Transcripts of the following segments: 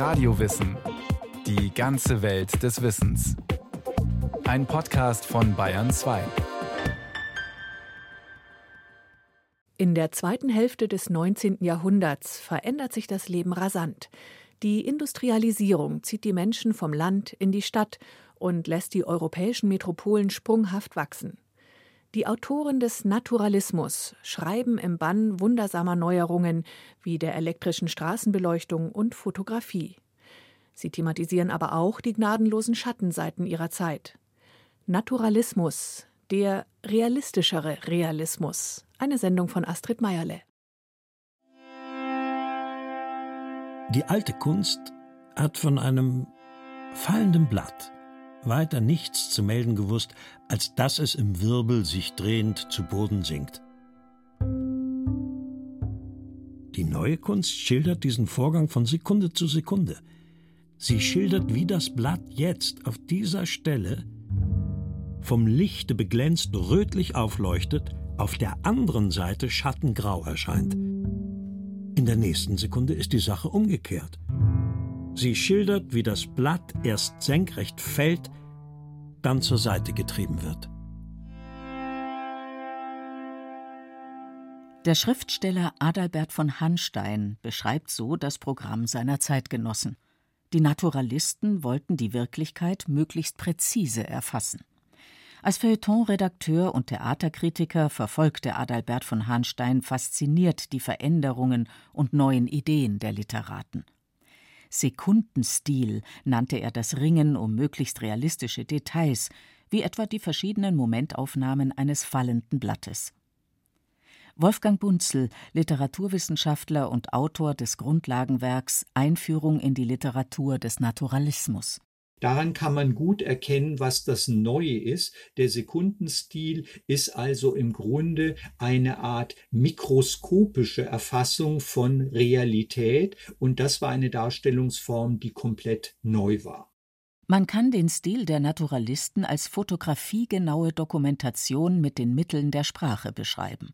Radiowissen. Die ganze Welt des Wissens. Ein Podcast von Bayern 2. In der zweiten Hälfte des 19. Jahrhunderts verändert sich das Leben rasant. Die Industrialisierung zieht die Menschen vom Land in die Stadt und lässt die europäischen Metropolen sprunghaft wachsen. Die Autoren des Naturalismus schreiben im Bann wundersamer Neuerungen wie der elektrischen Straßenbeleuchtung und Fotografie. Sie thematisieren aber auch die gnadenlosen Schattenseiten ihrer Zeit. Naturalismus, der realistischere Realismus. Eine Sendung von Astrid Meierle. Die alte Kunst hat von einem fallenden Blatt weiter nichts zu melden gewusst, als dass es im Wirbel sich drehend zu Boden sinkt. Die neue Kunst schildert diesen Vorgang von Sekunde zu Sekunde. Sie schildert, wie das Blatt jetzt auf dieser Stelle vom Lichte beglänzt rötlich aufleuchtet, auf der anderen Seite schattengrau erscheint. In der nächsten Sekunde ist die Sache umgekehrt. Sie schildert, wie das Blatt erst senkrecht fällt, dann zur Seite getrieben wird. Der Schriftsteller Adalbert von Hanstein beschreibt so das Programm seiner Zeitgenossen. Die Naturalisten wollten die Wirklichkeit möglichst präzise erfassen. Als Feuilleton-Redakteur und Theaterkritiker verfolgte Adalbert von Hanstein fasziniert die Veränderungen und neuen Ideen der Literaten. Sekundenstil nannte er das Ringen um möglichst realistische Details, wie etwa die verschiedenen Momentaufnahmen eines fallenden Blattes. Wolfgang Bunzel, Literaturwissenschaftler und Autor des Grundlagenwerks Einführung in die Literatur des Naturalismus. Daran kann man gut erkennen, was das Neue ist. Der Sekundenstil ist also im Grunde eine Art mikroskopische Erfassung von Realität und das war eine Darstellungsform, die komplett neu war. Man kann den Stil der Naturalisten als fotografiegenaue Dokumentation mit den Mitteln der Sprache beschreiben.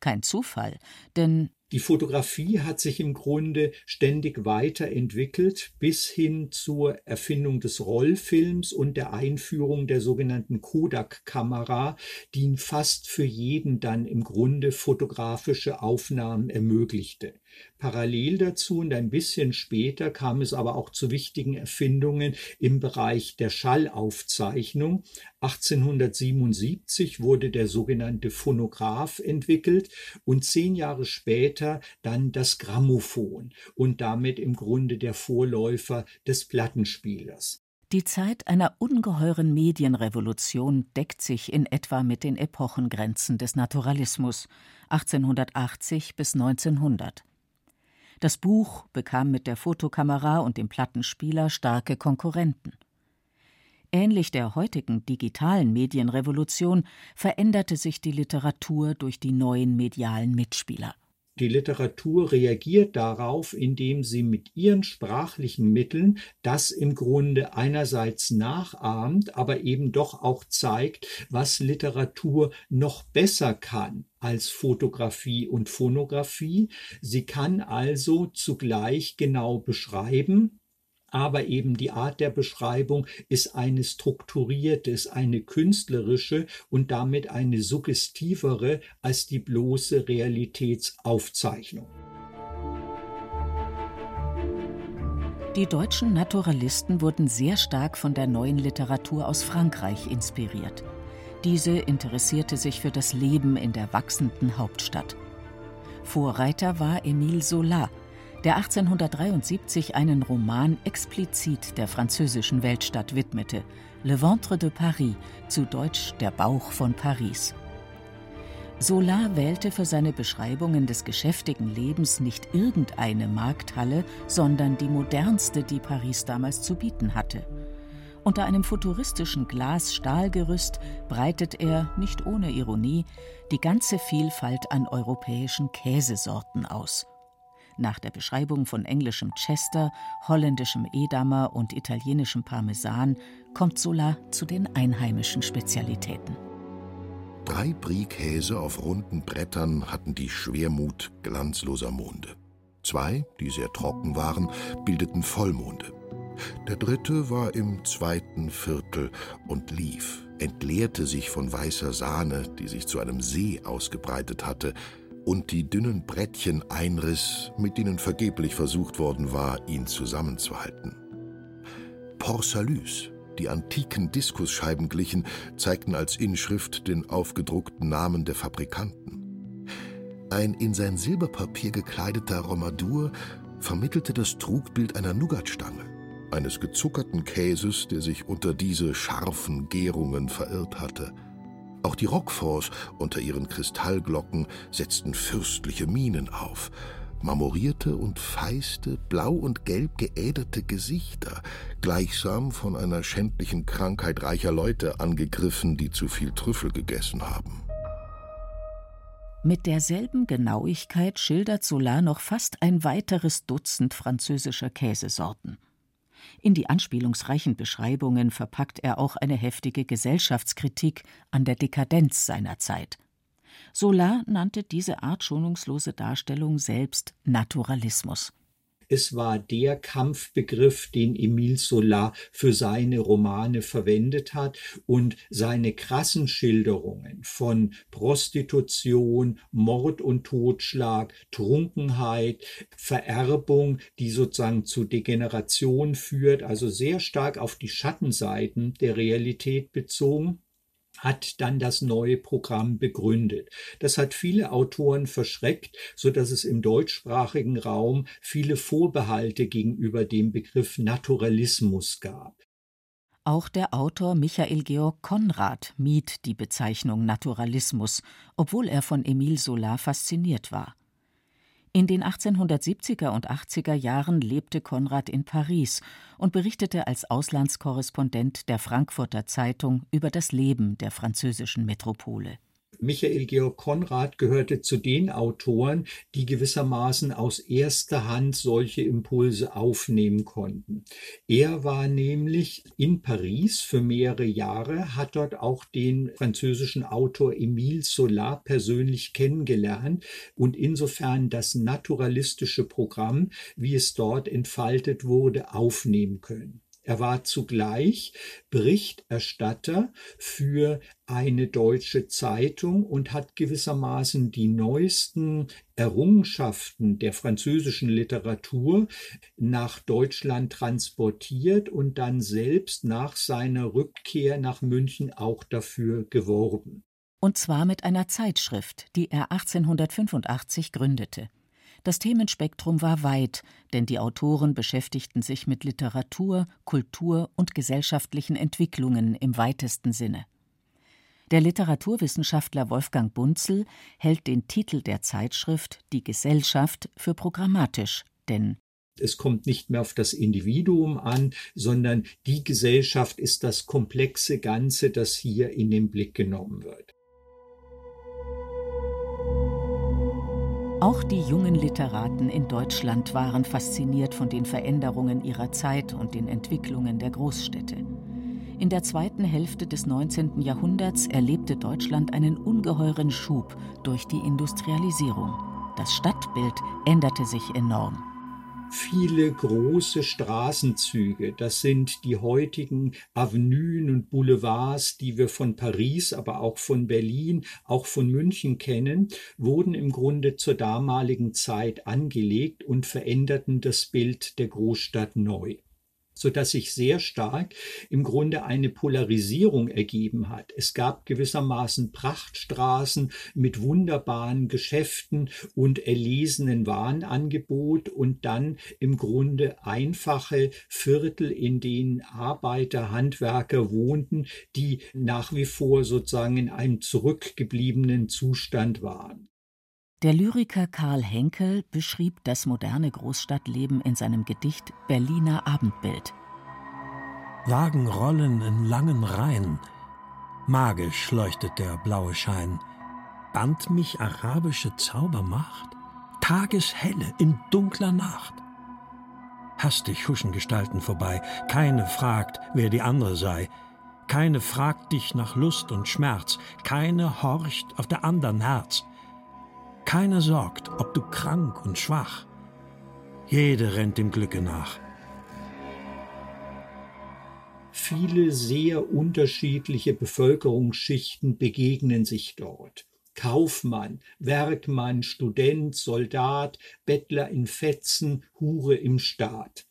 Kein Zufall, denn die Fotografie hat sich im Grunde ständig weiterentwickelt bis hin zur Erfindung des Rollfilms und der Einführung der sogenannten Kodak-Kamera, die fast für jeden dann im Grunde fotografische Aufnahmen ermöglichte. Parallel dazu und ein bisschen später kam es aber auch zu wichtigen Erfindungen im Bereich der Schallaufzeichnung. 1877 wurde der sogenannte Phonograph entwickelt und zehn Jahre später dann das Grammophon und damit im Grunde der Vorläufer des Plattenspielers. Die Zeit einer ungeheuren Medienrevolution deckt sich in etwa mit den Epochengrenzen des Naturalismus 1880 bis 1900. Das Buch bekam mit der Fotokamera und dem Plattenspieler starke Konkurrenten. Ähnlich der heutigen digitalen Medienrevolution veränderte sich die Literatur durch die neuen medialen Mitspieler. Die Literatur reagiert darauf, indem sie mit ihren sprachlichen Mitteln das im Grunde einerseits nachahmt, aber eben doch auch zeigt, was Literatur noch besser kann als Fotografie und Phonographie. Sie kann also zugleich genau beschreiben, aber eben die Art der Beschreibung ist eine strukturierte, ist eine künstlerische und damit eine suggestivere als die bloße Realitätsaufzeichnung. Die deutschen Naturalisten wurden sehr stark von der neuen Literatur aus Frankreich inspiriert. Diese interessierte sich für das Leben in der wachsenden Hauptstadt. Vorreiter war Émile Zola, der 1873 einen Roman explizit der französischen Weltstadt widmete, Le Ventre de Paris, zu Deutsch Der Bauch von Paris. Solar wählte für seine Beschreibungen des geschäftigen Lebens nicht irgendeine Markthalle, sondern die modernste, die Paris damals zu bieten hatte. Unter einem futuristischen Glas-Stahlgerüst breitet er, nicht ohne Ironie, die ganze Vielfalt an europäischen Käsesorten aus – nach der Beschreibung von englischem Chester, holländischem Edamer und italienischem Parmesan kommt Sola zu den einheimischen Spezialitäten. Drei Brie-Käse auf runden Brettern hatten die Schwermut glanzloser Monde. Zwei, die sehr trocken waren, bildeten Vollmonde. Der dritte war im zweiten Viertel und lief, entleerte sich von weißer Sahne, die sich zu einem See ausgebreitet hatte, und die dünnen Brettchen einriss, mit denen vergeblich versucht worden war, ihn zusammenzuhalten. Porsalus, die antiken Diskusscheiben glichen, zeigten als Inschrift den aufgedruckten Namen der Fabrikanten. Ein in sein Silberpapier gekleideter Romadur vermittelte das Trugbild einer Nougatstange, eines gezuckerten Käses, der sich unter diese scharfen Gärungen verirrt hatte – auch die Roqueforts unter ihren Kristallglocken setzten fürstliche Mienen auf, marmorierte und feiste, blau und gelb geäderte Gesichter, gleichsam von einer schändlichen Krankheit reicher Leute angegriffen, die zu viel Trüffel gegessen haben. Mit derselben Genauigkeit schildert Solar noch fast ein weiteres Dutzend französischer Käsesorten. In die anspielungsreichen Beschreibungen verpackt er auch eine heftige Gesellschaftskritik an der Dekadenz seiner Zeit. Solar nannte diese Art schonungslose Darstellung selbst Naturalismus. Es war der Kampfbegriff, den Emile Solar für seine Romane verwendet hat und seine krassen Schilderungen von Prostitution, Mord und Totschlag, Trunkenheit, Vererbung, die sozusagen zu Degeneration führt, also sehr stark auf die Schattenseiten der Realität bezogen hat dann das neue Programm begründet. Das hat viele Autoren verschreckt, so dass es im deutschsprachigen Raum viele Vorbehalte gegenüber dem Begriff Naturalismus gab. Auch der Autor Michael Georg Konrad mied die Bezeichnung Naturalismus, obwohl er von Emile Solar fasziniert war. In den 1870er und 80er Jahren lebte Konrad in Paris und berichtete als Auslandskorrespondent der Frankfurter Zeitung über das Leben der französischen Metropole Michael Georg Konrad gehörte zu den Autoren, die gewissermaßen aus erster Hand solche Impulse aufnehmen konnten. Er war nämlich in Paris für mehrere Jahre, hat dort auch den französischen Autor Émile Zola persönlich kennengelernt und insofern das naturalistische Programm, wie es dort entfaltet wurde, aufnehmen können. Er war zugleich Berichterstatter für eine deutsche Zeitung und hat gewissermaßen die neuesten Errungenschaften der französischen Literatur nach Deutschland transportiert und dann selbst nach seiner Rückkehr nach München auch dafür geworben. Und zwar mit einer Zeitschrift, die er 1885 gründete. Das Themenspektrum war weit, denn die Autoren beschäftigten sich mit Literatur, Kultur und gesellschaftlichen Entwicklungen im weitesten Sinne. Der Literaturwissenschaftler Wolfgang Bunzel hält den Titel der Zeitschrift Die Gesellschaft für programmatisch, denn es kommt nicht mehr auf das Individuum an, sondern die Gesellschaft ist das komplexe Ganze, das hier in den Blick genommen wird. Auch die jungen Literaten in Deutschland waren fasziniert von den Veränderungen ihrer Zeit und den Entwicklungen der Großstädte. In der zweiten Hälfte des 19. Jahrhunderts erlebte Deutschland einen ungeheuren Schub durch die Industrialisierung. Das Stadtbild änderte sich enorm viele große Straßenzüge. Das sind die heutigen Avenuen und Boulevards, die wir von Paris, aber auch von Berlin, auch von München kennen, wurden im Grunde zur damaligen Zeit angelegt und veränderten das Bild der Großstadt neu so dass sich sehr stark im Grunde eine Polarisierung ergeben hat. Es gab gewissermaßen Prachtstraßen mit wunderbaren Geschäften und erlesenen Warenangebot und dann im Grunde einfache Viertel, in denen Arbeiter, Handwerker wohnten, die nach wie vor sozusagen in einem zurückgebliebenen Zustand waren. Der Lyriker Karl Henkel beschrieb das moderne Großstadtleben in seinem Gedicht Berliner Abendbild. Wagen rollen in langen Reihen, magisch leuchtet der blaue Schein. Band mich arabische Zaubermacht? Tageshelle in dunkler Nacht. Hastig huschen Gestalten vorbei, keine fragt, wer die andere sei. Keine fragt dich nach Lust und Schmerz, keine horcht auf der andern Herz. Keiner sorgt, ob du krank und schwach. Jede rennt dem Glücke nach. Viele sehr unterschiedliche Bevölkerungsschichten begegnen sich dort. Kaufmann, Werkmann, Student, Soldat, Bettler in Fetzen, Hure im Staat.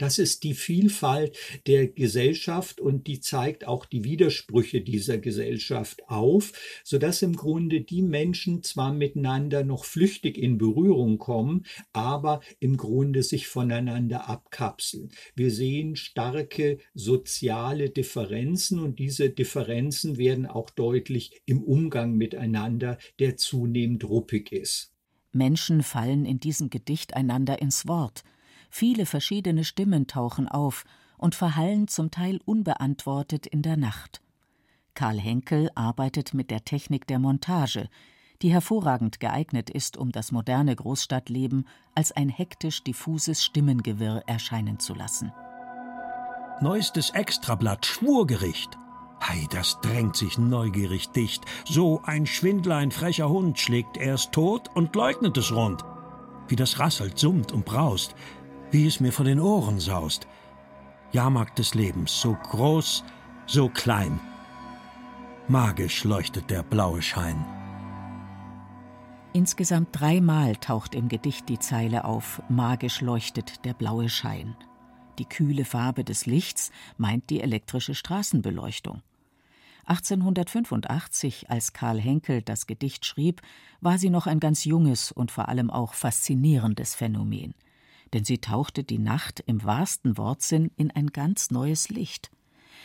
Das ist die Vielfalt der Gesellschaft und die zeigt auch die Widersprüche dieser Gesellschaft auf, so dass im Grunde die Menschen zwar miteinander noch flüchtig in Berührung kommen, aber im Grunde sich voneinander abkapseln. Wir sehen starke soziale Differenzen und diese Differenzen werden auch deutlich im Umgang miteinander, der zunehmend ruppig ist. Menschen fallen in diesem Gedicht einander ins Wort. Viele verschiedene Stimmen tauchen auf und verhallen zum Teil unbeantwortet in der Nacht. Karl Henkel arbeitet mit der Technik der Montage, die hervorragend geeignet ist, um das moderne Großstadtleben als ein hektisch diffuses Stimmengewirr erscheinen zu lassen. Neuestes Extrablatt Schwurgericht. Hei, das drängt sich neugierig dicht. So ein Schwindler, ein frecher Hund schlägt erst tot und leugnet es rund. Wie das rasselt, summt und braust, wie es mir vor den Ohren saust. Jahrmarkt des Lebens, so groß, so klein. Magisch leuchtet der blaue Schein. Insgesamt dreimal taucht im Gedicht die Zeile auf Magisch leuchtet der blaue Schein. Die kühle Farbe des Lichts meint die elektrische Straßenbeleuchtung. 1885, als Karl Henkel das Gedicht schrieb, war sie noch ein ganz junges und vor allem auch faszinierendes Phänomen denn sie tauchte die Nacht im wahrsten Wortsinn in ein ganz neues Licht.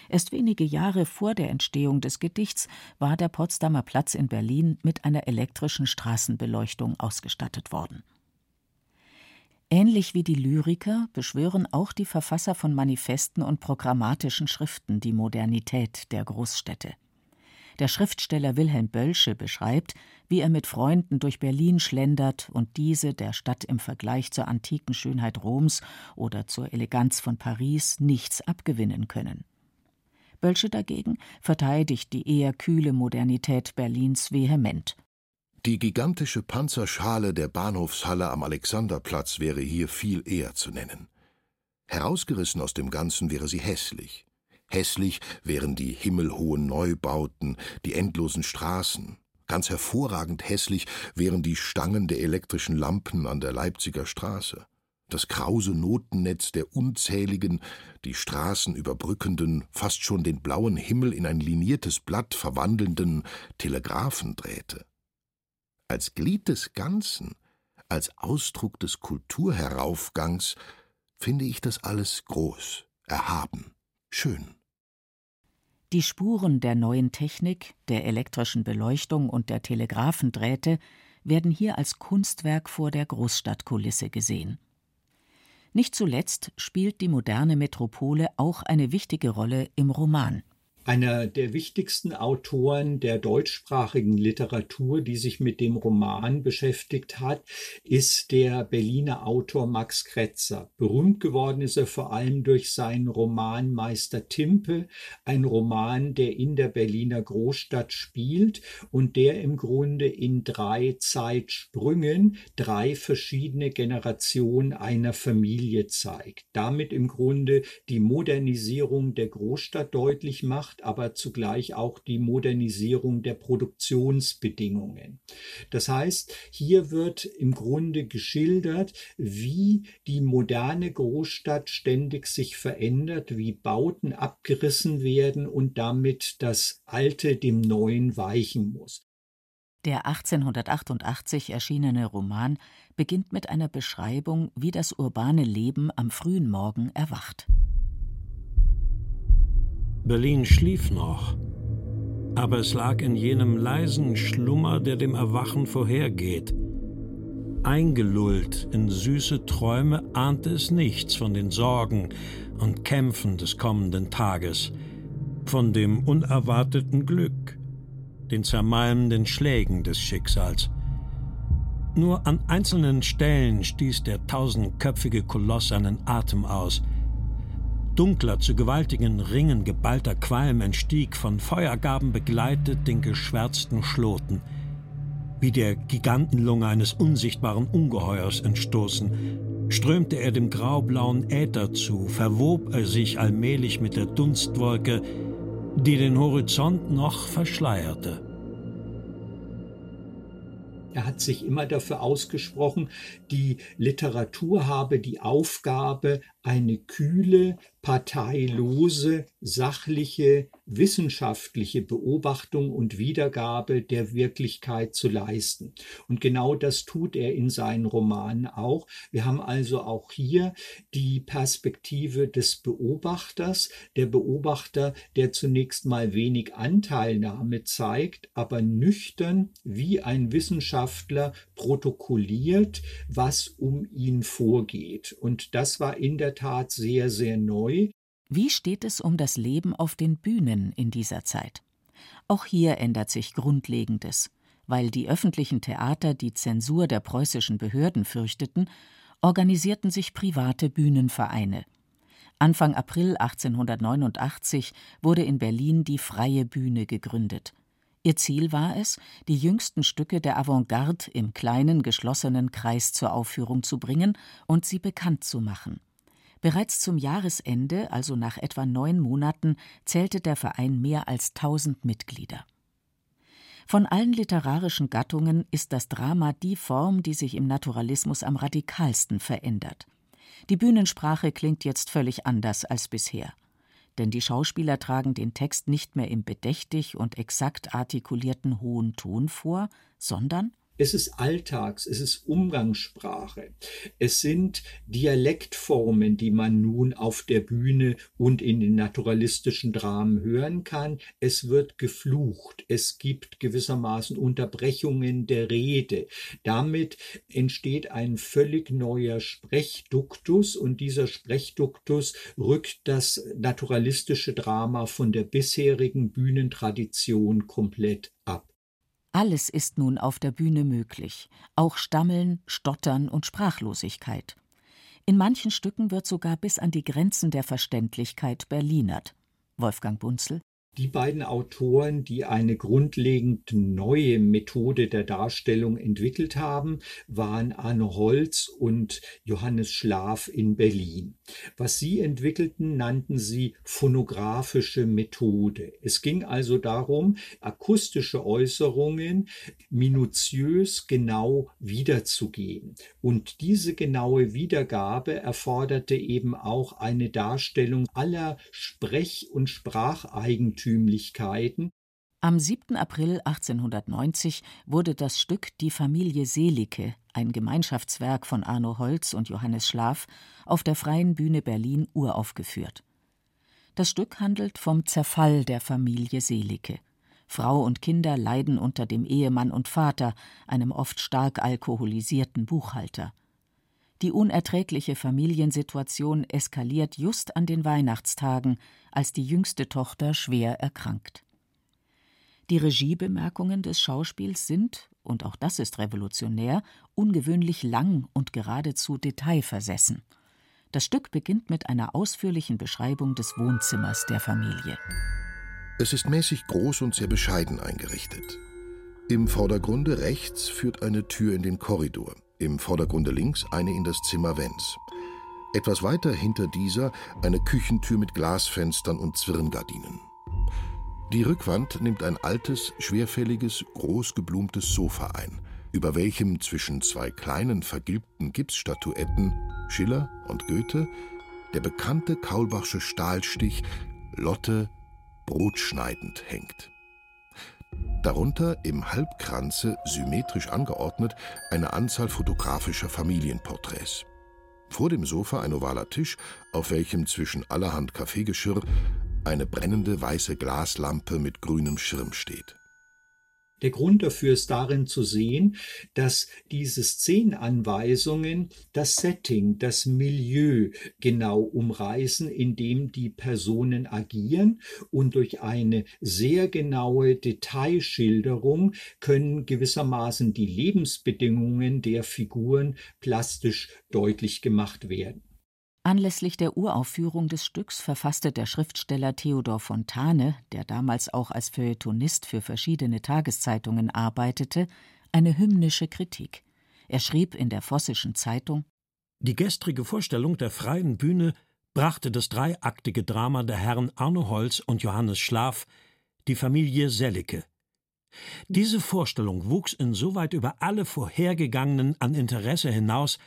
Erst wenige Jahre vor der Entstehung des Gedichts war der Potsdamer Platz in Berlin mit einer elektrischen Straßenbeleuchtung ausgestattet worden. Ähnlich wie die Lyriker beschwören auch die Verfasser von Manifesten und programmatischen Schriften die Modernität der Großstädte. Der Schriftsteller Wilhelm Bölsche beschreibt, wie er mit Freunden durch Berlin schlendert und diese der Stadt im Vergleich zur antiken Schönheit Roms oder zur Eleganz von Paris nichts abgewinnen können. Bölsche dagegen verteidigt die eher kühle Modernität Berlins vehement. Die gigantische Panzerschale der Bahnhofshalle am Alexanderplatz wäre hier viel eher zu nennen. Herausgerissen aus dem Ganzen wäre sie hässlich. Hässlich wären die himmelhohen Neubauten, die endlosen Straßen. Ganz hervorragend hässlich wären die Stangen der elektrischen Lampen an der Leipziger Straße. Das krause Notennetz der unzähligen, die Straßen überbrückenden, fast schon den blauen Himmel in ein liniertes Blatt verwandelnden Telegraphendrähte. Als Glied des Ganzen, als Ausdruck des Kulturheraufgangs finde ich das alles groß, erhaben schön. Die Spuren der neuen Technik, der elektrischen Beleuchtung und der Telegraphendrähte werden hier als Kunstwerk vor der Großstadtkulisse gesehen. Nicht zuletzt spielt die moderne Metropole auch eine wichtige Rolle im Roman. Einer der wichtigsten Autoren der deutschsprachigen Literatur, die sich mit dem Roman beschäftigt hat, ist der Berliner Autor Max Kretzer. Berühmt geworden ist er vor allem durch seinen Roman Meister Timpe, ein Roman, der in der Berliner Großstadt spielt und der im Grunde in drei Zeitsprüngen drei verschiedene Generationen einer Familie zeigt. Damit im Grunde die Modernisierung der Großstadt deutlich macht macht aber zugleich auch die Modernisierung der Produktionsbedingungen. Das heißt, hier wird im Grunde geschildert, wie die moderne Großstadt ständig sich verändert, wie Bauten abgerissen werden und damit das Alte dem Neuen weichen muss. Der 1888 erschienene Roman beginnt mit einer Beschreibung, wie das urbane Leben am frühen Morgen erwacht. Berlin schlief noch, aber es lag in jenem leisen Schlummer, der dem Erwachen vorhergeht. Eingelullt in süße Träume ahnte es nichts von den Sorgen und Kämpfen des kommenden Tages, von dem unerwarteten Glück, den zermalmenden Schlägen des Schicksals. Nur an einzelnen Stellen stieß der tausendköpfige Koloss seinen Atem aus – Dunkler, zu gewaltigen Ringen geballter Qualm entstieg, von Feuergaben begleitet den geschwärzten Schloten, wie der Gigantenlunge eines unsichtbaren Ungeheuers entstoßen, Strömte er dem graublauen Äther zu, verwob er sich allmählich mit der Dunstwolke, die den Horizont noch verschleierte. Er hat sich immer dafür ausgesprochen, die Literatur habe die Aufgabe, eine kühle, parteilose, sachliche, wissenschaftliche Beobachtung und Wiedergabe der Wirklichkeit zu leisten. Und genau das tut er in seinen Romanen auch. Wir haben also auch hier die Perspektive des Beobachters, der Beobachter, der zunächst mal wenig Anteilnahme zeigt, aber nüchtern wie ein Wissenschaftler protokolliert, was um ihn vorgeht. Und das war in der Tat sehr, sehr neu. Wie steht es um das Leben auf den Bühnen in dieser Zeit? Auch hier ändert sich Grundlegendes. Weil die öffentlichen Theater die Zensur der preußischen Behörden fürchteten, organisierten sich private Bühnenvereine. Anfang April 1889 wurde in Berlin die Freie Bühne gegründet. Ihr Ziel war es, die jüngsten Stücke der Avantgarde im kleinen geschlossenen Kreis zur Aufführung zu bringen und sie bekannt zu machen. Bereits zum Jahresende, also nach etwa neun Monaten, zählte der Verein mehr als tausend Mitglieder. Von allen literarischen Gattungen ist das Drama die Form, die sich im Naturalismus am radikalsten verändert. Die Bühnensprache klingt jetzt völlig anders als bisher. Denn die Schauspieler tragen den Text nicht mehr im bedächtig und exakt artikulierten hohen Ton vor, sondern es ist Alltags, es ist Umgangssprache. Es sind Dialektformen, die man nun auf der Bühne und in den naturalistischen Dramen hören kann. Es wird geflucht. Es gibt gewissermaßen Unterbrechungen der Rede. Damit entsteht ein völlig neuer Sprechduktus und dieser Sprechduktus rückt das naturalistische Drama von der bisherigen Bühnentradition komplett ab. Alles ist nun auf der Bühne möglich, auch Stammeln, Stottern und Sprachlosigkeit. In manchen Stücken wird sogar bis an die Grenzen der Verständlichkeit Berlinert. Wolfgang Bunzel die beiden Autoren, die eine grundlegend neue Methode der Darstellung entwickelt haben, waren Arne Holz und Johannes Schlaf in Berlin. Was sie entwickelten, nannten sie phonographische Methode. Es ging also darum, akustische Äußerungen minutiös genau wiederzugeben. Und diese genaue Wiedergabe erforderte eben auch eine Darstellung aller Sprech- und Spracheigentümer Eigentümlichkeiten. Am 7. April 1890 wurde das Stück Die Familie Seelicke, ein Gemeinschaftswerk von Arno Holz und Johannes Schlaf, auf der Freien Bühne Berlin uraufgeführt. Das Stück handelt vom Zerfall der Familie Seelicke. Frau und Kinder leiden unter dem Ehemann und Vater, einem oft stark alkoholisierten Buchhalter. Die unerträgliche Familiensituation eskaliert just an den Weihnachtstagen, als die jüngste Tochter schwer erkrankt. Die Regiebemerkungen des Schauspiels sind, und auch das ist revolutionär, ungewöhnlich lang und geradezu detailversessen. Das Stück beginnt mit einer ausführlichen Beschreibung des Wohnzimmers der Familie. Es ist mäßig groß und sehr bescheiden eingerichtet. Im Vordergrunde rechts führt eine Tür in den Korridor im Vordergrunde links eine in das Zimmer Wenz. Etwas weiter hinter dieser eine Küchentür mit Glasfenstern und Zwirngardinen. Die Rückwand nimmt ein altes, schwerfälliges, großgeblumtes Sofa ein, über welchem zwischen zwei kleinen vergilbten Gipsstatuetten Schiller und Goethe der bekannte Kaulbachsche Stahlstich Lotte brotschneidend hängt. Darunter im Halbkranze symmetrisch angeordnet eine Anzahl fotografischer Familienporträts. Vor dem Sofa ein ovaler Tisch, auf welchem zwischen allerhand Kaffeegeschirr eine brennende weiße Glaslampe mit grünem Schirm steht. Der Grund dafür ist darin zu sehen, dass diese Szenenanweisungen das Setting, das Milieu genau umreißen, in dem die Personen agieren und durch eine sehr genaue Detailschilderung können gewissermaßen die Lebensbedingungen der Figuren plastisch deutlich gemacht werden. Anlässlich der Uraufführung des Stücks verfasste der Schriftsteller Theodor Fontane, der damals auch als Feuilletonist für verschiedene Tageszeitungen arbeitete, eine hymnische Kritik. Er schrieb in der Vossischen Zeitung Die gestrige Vorstellung der freien Bühne brachte das dreiaktige Drama der Herren Arno Holz und Johannes Schlaf, die Familie Sellicke. Diese Vorstellung wuchs insoweit über alle vorhergegangenen an Interesse hinaus,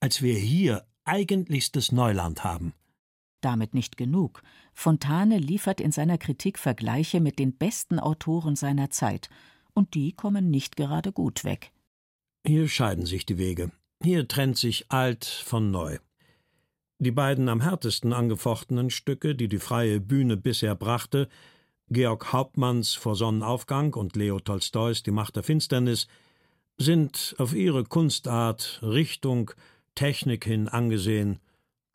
als wir hier eigentlichstes Neuland haben. Damit nicht genug. Fontane liefert in seiner Kritik Vergleiche mit den besten Autoren seiner Zeit, und die kommen nicht gerade gut weg. Hier scheiden sich die Wege. Hier trennt sich alt von neu. Die beiden am härtesten angefochtenen Stücke, die die freie Bühne bisher brachte, Georg Hauptmanns Vor Sonnenaufgang und Leo Tolstois Die Macht der Finsternis, sind auf ihre Kunstart, Richtung, Technik hin angesehen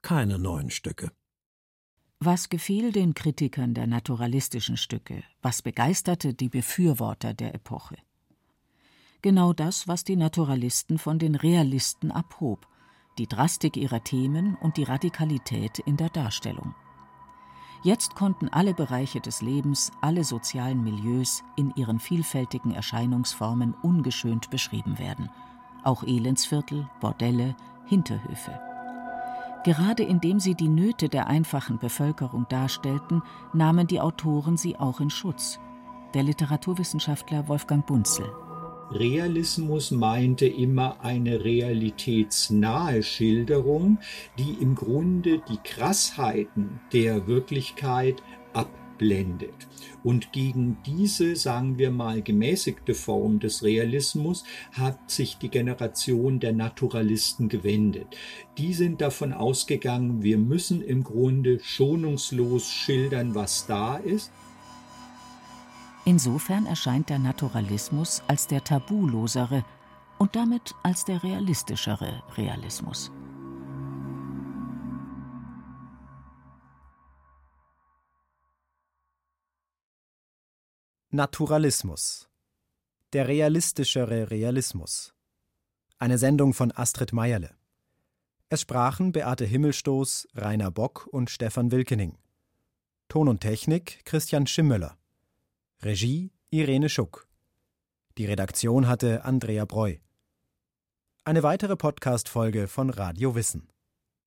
keine neuen Stücke. Was gefiel den Kritikern der naturalistischen Stücke? Was begeisterte die Befürworter der Epoche? Genau das, was die Naturalisten von den Realisten abhob: die Drastik ihrer Themen und die Radikalität in der Darstellung. Jetzt konnten alle Bereiche des Lebens, alle sozialen Milieus in ihren vielfältigen Erscheinungsformen ungeschönt beschrieben werden. Auch Elendsviertel, Bordelle, Hinterhöfe. Gerade indem sie die Nöte der einfachen Bevölkerung darstellten, nahmen die Autoren sie auch in Schutz. Der Literaturwissenschaftler Wolfgang Bunzel. Realismus meinte immer eine realitätsnahe Schilderung, die im Grunde die Krassheiten der Wirklichkeit abblendet. Und gegen diese, sagen wir mal, gemäßigte Form des Realismus hat sich die Generation der Naturalisten gewendet. Die sind davon ausgegangen, wir müssen im Grunde schonungslos schildern, was da ist. Insofern erscheint der Naturalismus als der tabulosere und damit als der realistischere Realismus. Naturalismus. Der realistischere Realismus. Eine Sendung von Astrid Meierle. Es sprachen Beate Himmelstoß, Rainer Bock und Stefan Wilkening. Ton und Technik Christian Schimmöller. Regie Irene Schuck. Die Redaktion hatte Andrea Breu. Eine weitere Podcast-Folge von Radio Wissen.